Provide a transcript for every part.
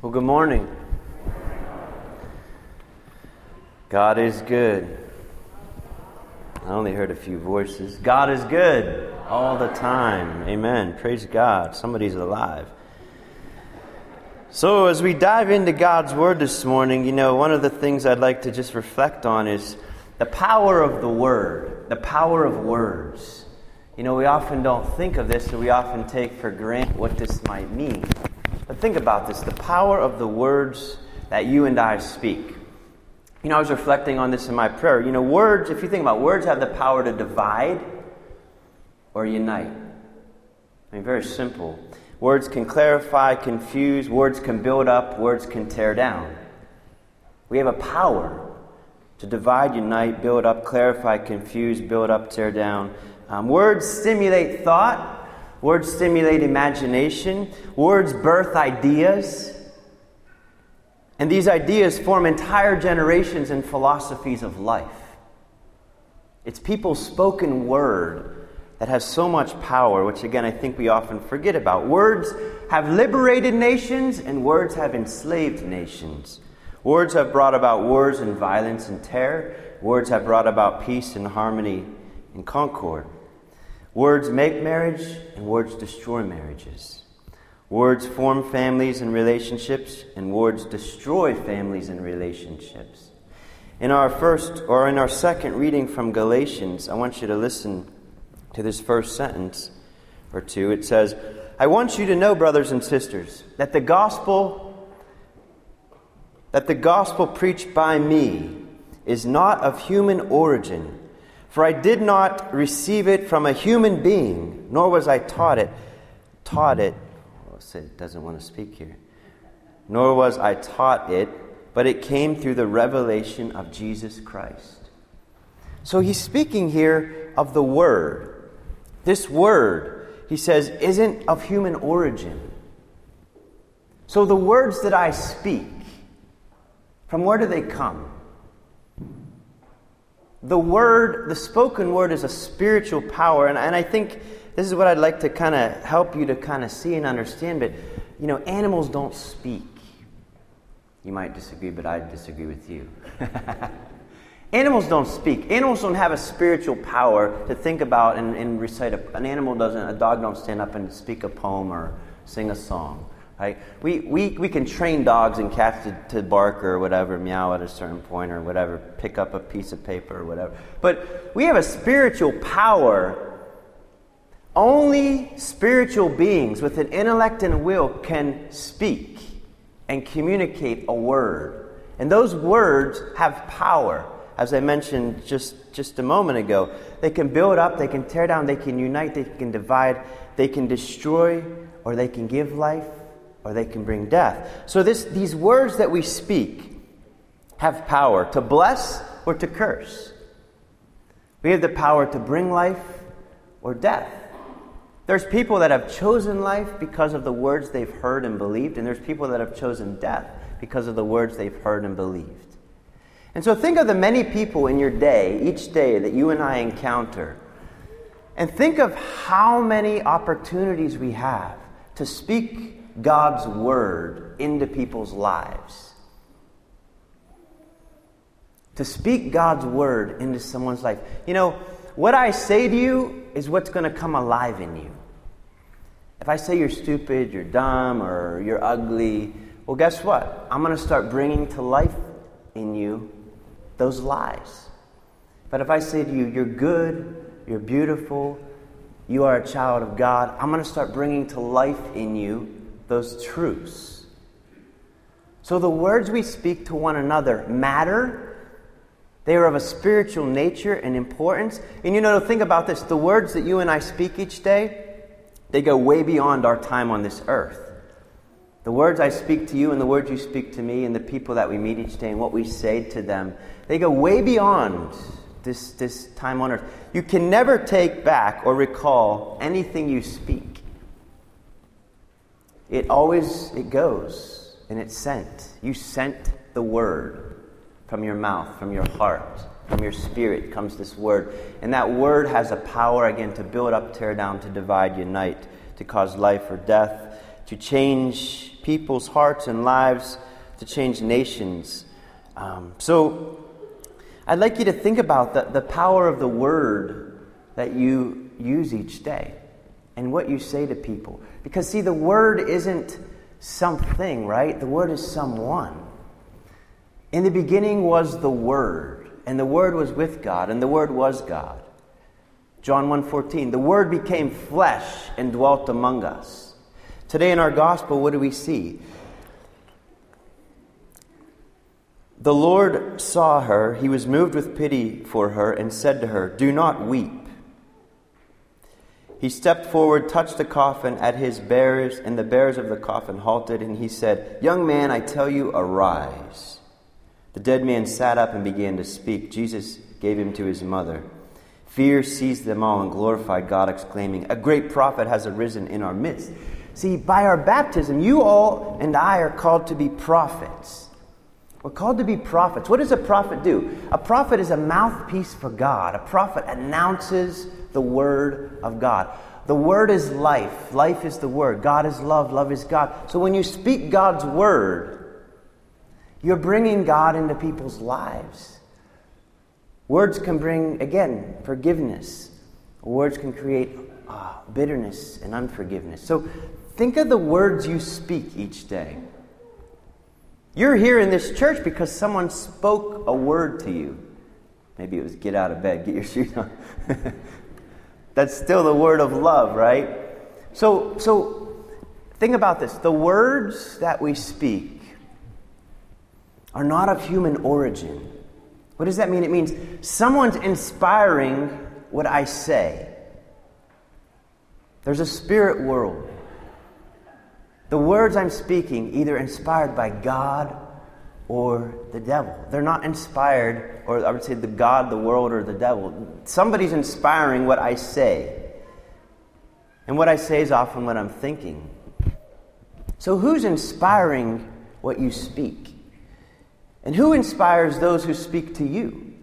Well, good morning. God is good. I only heard a few voices. God is good all the time. Amen. Praise God. Somebody's alive. So, as we dive into God's Word this morning, you know, one of the things I'd like to just reflect on is the power of the Word, the power of words. You know, we often don't think of this, and we often take for granted what this might mean. But think about this the power of the words that you and I speak. You know, I was reflecting on this in my prayer. You know, words, if you think about it, words have the power to divide or unite. I mean, very simple. Words can clarify, confuse, words can build up, words can tear down. We have a power to divide, unite, build up, clarify, confuse, build up, tear down. Um, words stimulate thought, words stimulate imagination, words birth ideas. And these ideas form entire generations and philosophies of life. It's people's spoken word that has so much power, which again I think we often forget about. Words have liberated nations, and words have enslaved nations. Words have brought about wars and violence and terror. Words have brought about peace and harmony and concord. Words make marriage, and words destroy marriages. Words form families and relationships, and words destroy families and relationships. In our first or in our second reading from Galatians, I want you to listen to this first sentence or two. It says, I want you to know, brothers and sisters, that the gospel that the gospel preached by me is not of human origin, for I did not receive it from a human being, nor was I taught it taught it oh, it doesn't want to speak here. Nor was I taught it, but it came through the revelation of Jesus Christ. So he's speaking here of the Word. This Word, he says, isn't of human origin. So the words that I speak, from where do they come? The Word, the spoken Word, is a spiritual power, and, and I think this is what I'd like to kind of help you to kind of see and understand. But, you know, animals don't speak. You might disagree, but I disagree with you. animals don't speak. Animals don't have a spiritual power to think about and, and recite. A, an animal doesn't, a dog don't stand up and speak a poem or sing a song. Right? We, we, we can train dogs and cats to, to bark or whatever, meow at a certain point or whatever, pick up a piece of paper or whatever. But we have a spiritual power only spiritual beings with an intellect and will can speak and communicate a word. And those words have power. As I mentioned just, just a moment ago, they can build up, they can tear down, they can unite, they can divide, they can destroy, or they can give life, or they can bring death. So, this, these words that we speak have power to bless or to curse. We have the power to bring life or death. There's people that have chosen life because of the words they've heard and believed, and there's people that have chosen death because of the words they've heard and believed. And so think of the many people in your day, each day that you and I encounter, and think of how many opportunities we have to speak God's word into people's lives. To speak God's word into someone's life. You know, what I say to you is what's going to come alive in you. If I say you're stupid, you're dumb, or you're ugly, well, guess what? I'm going to start bringing to life in you those lies. But if I say to you, you're good, you're beautiful, you are a child of God, I'm going to start bringing to life in you those truths. So the words we speak to one another matter. They are of a spiritual nature and importance. And you know, think about this the words that you and I speak each day, they go way beyond our time on this earth. The words I speak to you and the words you speak to me and the people that we meet each day and what we say to them, they go way beyond this, this time on earth. You can never take back or recall anything you speak. It always it goes and it's sent. You sent the word from your mouth, from your heart. From your spirit comes this word. And that word has a power, again, to build up, tear down, to divide, unite, to cause life or death, to change people's hearts and lives, to change nations. Um, so I'd like you to think about the, the power of the word that you use each day and what you say to people. Because, see, the word isn't something, right? The word is someone. In the beginning was the word, and the word was with God, and the word was God. John 1:14 The word became flesh and dwelt among us. Today in our gospel what do we see? The Lord saw her, he was moved with pity for her and said to her, "Do not weep." He stepped forward, touched the coffin at his bearers, and the bearers of the coffin halted, and he said, Young man, I tell you, arise. The dead man sat up and began to speak. Jesus gave him to his mother. Fear seized them all and glorified God, exclaiming, A great prophet has arisen in our midst. See, by our baptism, you all and I are called to be prophets. We're called to be prophets. What does a prophet do? A prophet is a mouthpiece for God. A prophet announces the word of God. The word is life. Life is the word. God is love. Love is God. So when you speak God's word, you're bringing God into people's lives. Words can bring, again, forgiveness. Words can create uh, bitterness and unforgiveness. So think of the words you speak each day. You're here in this church because someone spoke a word to you. Maybe it was get out of bed, get your shoes on. That's still the word of love, right? So, so think about this. The words that we speak are not of human origin. What does that mean? It means someone's inspiring what I say. There's a spirit world. The words I'm speaking either inspired by God or the devil. They're not inspired, or I would say the God, the world, or the devil. Somebody's inspiring what I say. And what I say is often what I'm thinking. So, who's inspiring what you speak? And who inspires those who speak to you?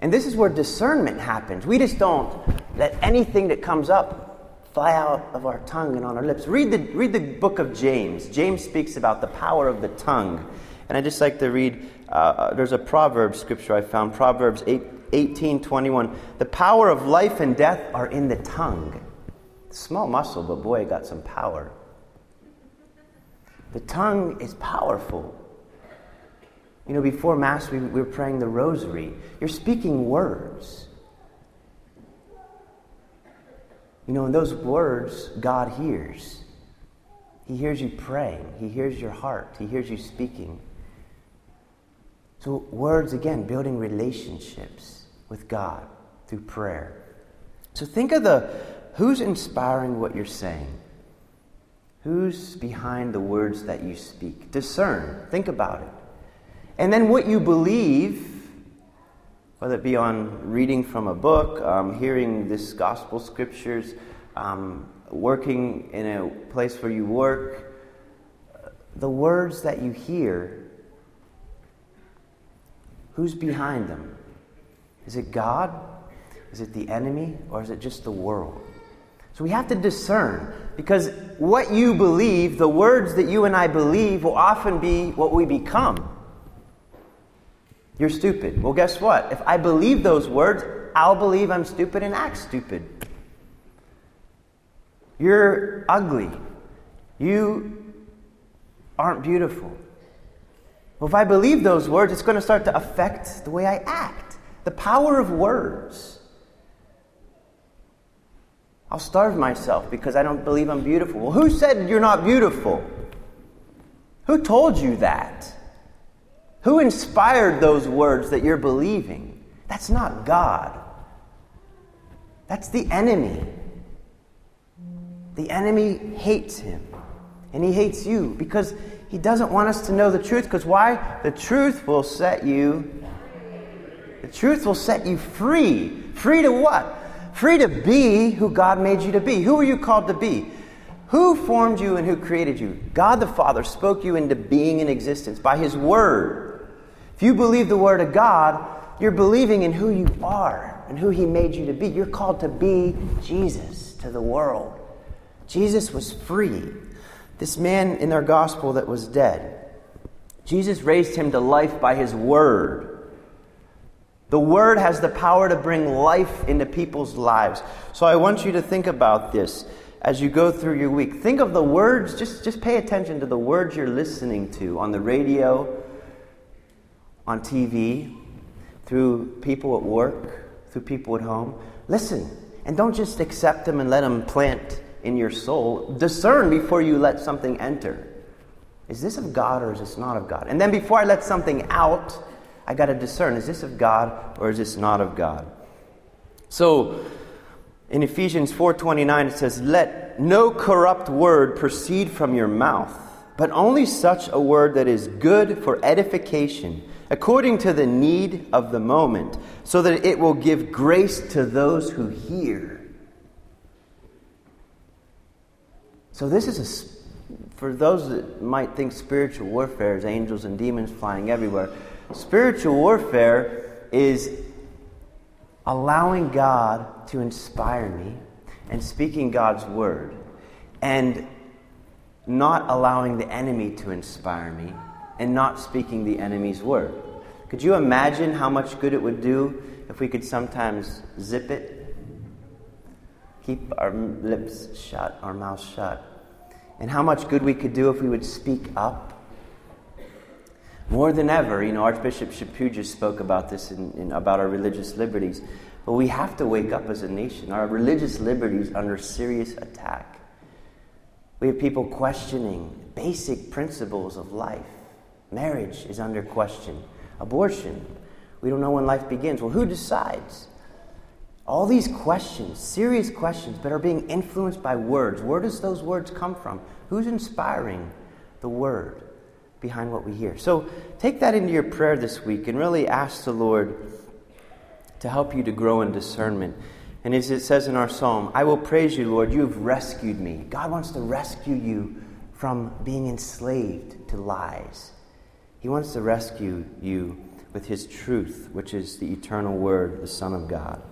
And this is where discernment happens. We just don't let anything that comes up fly out of our tongue and on our lips. Read the, read the book of James. James speaks about the power of the tongue. And I just like to read, uh, uh there's a proverb scripture I found, Proverbs 8, 18, 21. The power of life and death are in the tongue. Small muscle, but boy, it got some power. The tongue is powerful. You know, before Mass, we, we were praying the rosary. You're speaking words. You know, in those words, God hears. He hears you praying, He hears your heart, He hears you speaking. So, words, again, building relationships with God through prayer. So, think of the who's inspiring what you're saying? Who's behind the words that you speak? Discern. Think about it. And then what you believe, whether it be on reading from a book, um, hearing this gospel scriptures, um, working in a place where you work, the words that you hear, who's behind them? Is it God? Is it the enemy? Or is it just the world? So we have to discern because what you believe, the words that you and I believe, will often be what we become. You're stupid. Well, guess what? If I believe those words, I'll believe I'm stupid and act stupid. You're ugly. You aren't beautiful. Well, if I believe those words, it's going to start to affect the way I act. The power of words. I'll starve myself because I don't believe I'm beautiful. Well, who said you're not beautiful? Who told you that? Who inspired those words that you're believing? That's not God. That's the enemy. The enemy hates him. And he hates you because he doesn't want us to know the truth. Because why? The truth will set you. The truth will set you free. Free to what? Free to be who God made you to be. Who are you called to be? Who formed you and who created you? God the Father spoke you into being in existence by His Word. If you believe the Word of God, you're believing in who you are and who He made you to be. You're called to be Jesus to the world. Jesus was free. This man in our gospel that was dead, Jesus raised him to life by his word. The word has the power to bring life into people's lives. So I want you to think about this as you go through your week. Think of the words, just, just pay attention to the words you're listening to on the radio, on TV, through people at work, through people at home. Listen, and don't just accept them and let them plant in your soul. Discern before you let something enter. Is this of God or is this not of God? And then before I let something out, I got to discern is this of God or is this not of God? So in Ephesians 4:29 it says, "Let no corrupt word proceed from your mouth, but only such a word that is good for edification." According to the need of the moment, so that it will give grace to those who hear. So, this is a, for those that might think spiritual warfare is angels and demons flying everywhere. Spiritual warfare is allowing God to inspire me and speaking God's word and not allowing the enemy to inspire me and not speaking the enemy's word. Could you imagine how much good it would do if we could sometimes zip it? Keep our lips shut, our mouths shut. And how much good we could do if we would speak up. More than ever, you know, Archbishop Chaput just spoke about this in, in, about our religious liberties. But we have to wake up as a nation. Our religious liberties under serious attack. We have people questioning basic principles of life. Marriage is under question. Abortion. We don't know when life begins. Well, who decides? All these questions, serious questions, but are being influenced by words. Where does those words come from? Who's inspiring the word behind what we hear? So take that into your prayer this week and really ask the Lord to help you to grow in discernment. And as it says in our psalm, I will praise you, Lord, you have rescued me. God wants to rescue you from being enslaved to lies. He wants to rescue you with His truth, which is the eternal Word, the Son of God.